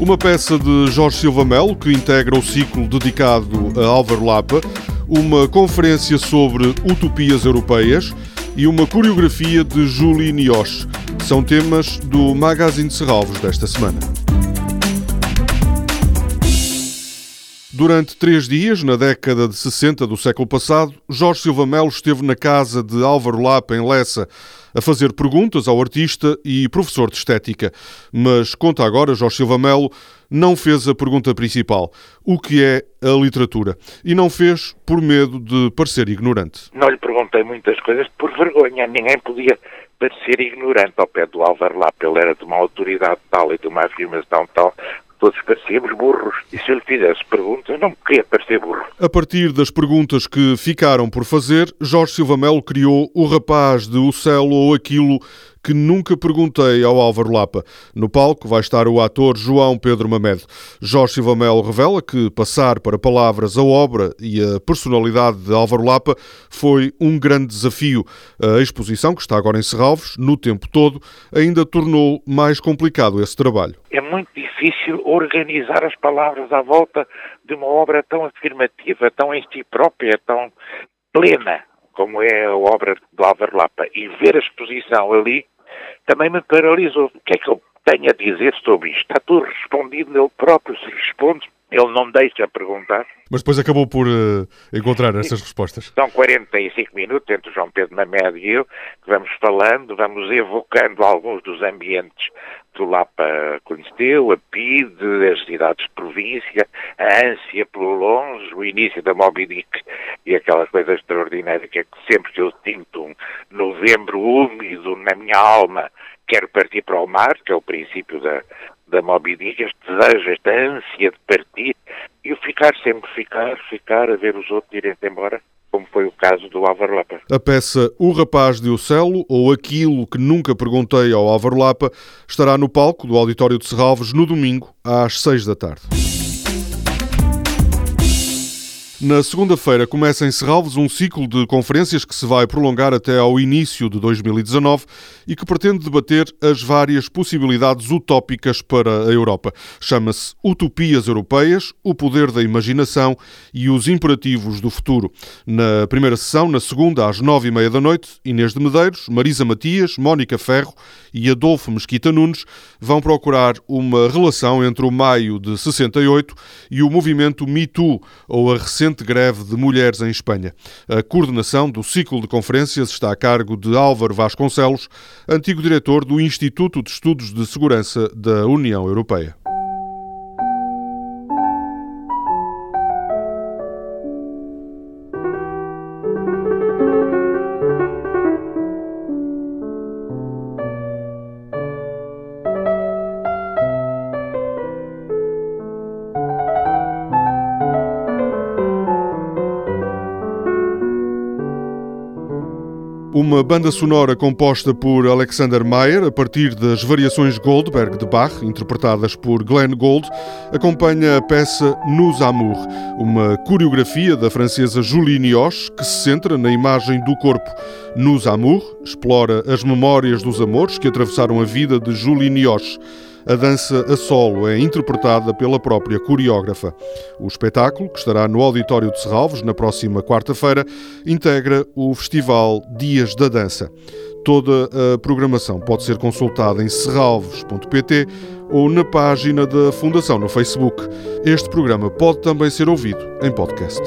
Uma peça de Jorge Silva Melo, que integra o ciclo dedicado a Álvaro Lapa, uma conferência sobre utopias europeias e uma coreografia de Julie Nioche. São temas do Magazine de Serralvos desta semana. Durante três dias, na década de 60 do século passado, Jorge Silva Melo esteve na casa de Álvaro Lapa, em Lessa, a fazer perguntas ao artista e professor de estética. Mas, conta agora, Jorge Silva Melo não fez a pergunta principal: o que é a literatura? E não fez por medo de parecer ignorante. Não lhe perguntei muitas coisas por vergonha. Ninguém podia parecer ignorante ao pé do Álvaro Lapa. Ele era de uma autoridade tal e de uma afirmação tal todos parecíamos burros. E se eu lhe fizesse perguntas, não queria parecer burro. A partir das perguntas que ficaram por fazer, Jorge Silva Melo criou o rapaz de O Céu ou Aquilo que nunca perguntei ao Álvaro Lapa. No palco vai estar o ator João Pedro Mamed. Jorge Silva Melo revela que passar para palavras a obra e a personalidade de Álvaro Lapa foi um grande desafio. A exposição, que está agora em Serralves, no tempo todo, ainda tornou mais complicado esse trabalho. É muito difícil organizar as palavras à volta de uma obra tão afirmativa, tão em si própria, tão plena como é a obra do Álvaro Lapa, e ver a exposição ali também me paralisou. O que é que eu tenho a dizer sobre isto? Está tudo respondido, ele próprio se responde, ele não deixa perguntar. Mas depois acabou por uh, encontrar essas respostas. São 45 minutos entre João Pedro Mamed e eu, que vamos falando, vamos evocando alguns dos ambientes do Lapa conheceu, a PIDE, as cidades de província, a ânsia pelo longe, o início da Moby Dick e aquela coisa extraordinária que é que sempre que eu sinto um novembro úmido na minha alma, quero partir para o mar, que é o princípio da, da Moby Dick, este desejo, esta ânsia de partir, e o ficar, sempre ficar, ficar, a ver os outros irem embora, como foi o caso do Álvaro Lapa. A peça O Rapaz de Ocelo, ou Aquilo que Nunca Perguntei ao Álvaro Lapa, estará no palco do Auditório de Serralves no domingo, às seis da tarde. Na segunda-feira começa em Serralves um ciclo de conferências que se vai prolongar até ao início de 2019 e que pretende debater as várias possibilidades utópicas para a Europa. Chama-se Utopias Europeias, o poder da imaginação e os imperativos do futuro. Na primeira sessão, na segunda, às nove e meia da noite, Inês de Medeiros, Marisa Matias, Mónica Ferro e Adolfo Mesquita Nunes vão procurar uma relação entre o maio de 68 e o movimento Me Too, ou a recente recente greve de mulheres em Espanha. A coordenação do ciclo de conferências está a cargo de Álvaro Vasconcelos, antigo diretor do Instituto de Estudos de Segurança da União Europeia. Uma banda sonora composta por Alexander Mayer, a partir das variações Goldberg de Bach, interpretadas por Glenn Gould, acompanha a peça Nous Amour, uma coreografia da francesa Julie Nioche que se centra na imagem do corpo. Nous Amour explora as memórias dos amores que atravessaram a vida de Julie Nioche. A dança a solo é interpretada pela própria coreógrafa. O espetáculo, que estará no Auditório de Serralves na próxima quarta-feira, integra o Festival Dias da Dança. Toda a programação pode ser consultada em serralves.pt ou na página da Fundação no Facebook. Este programa pode também ser ouvido em podcast.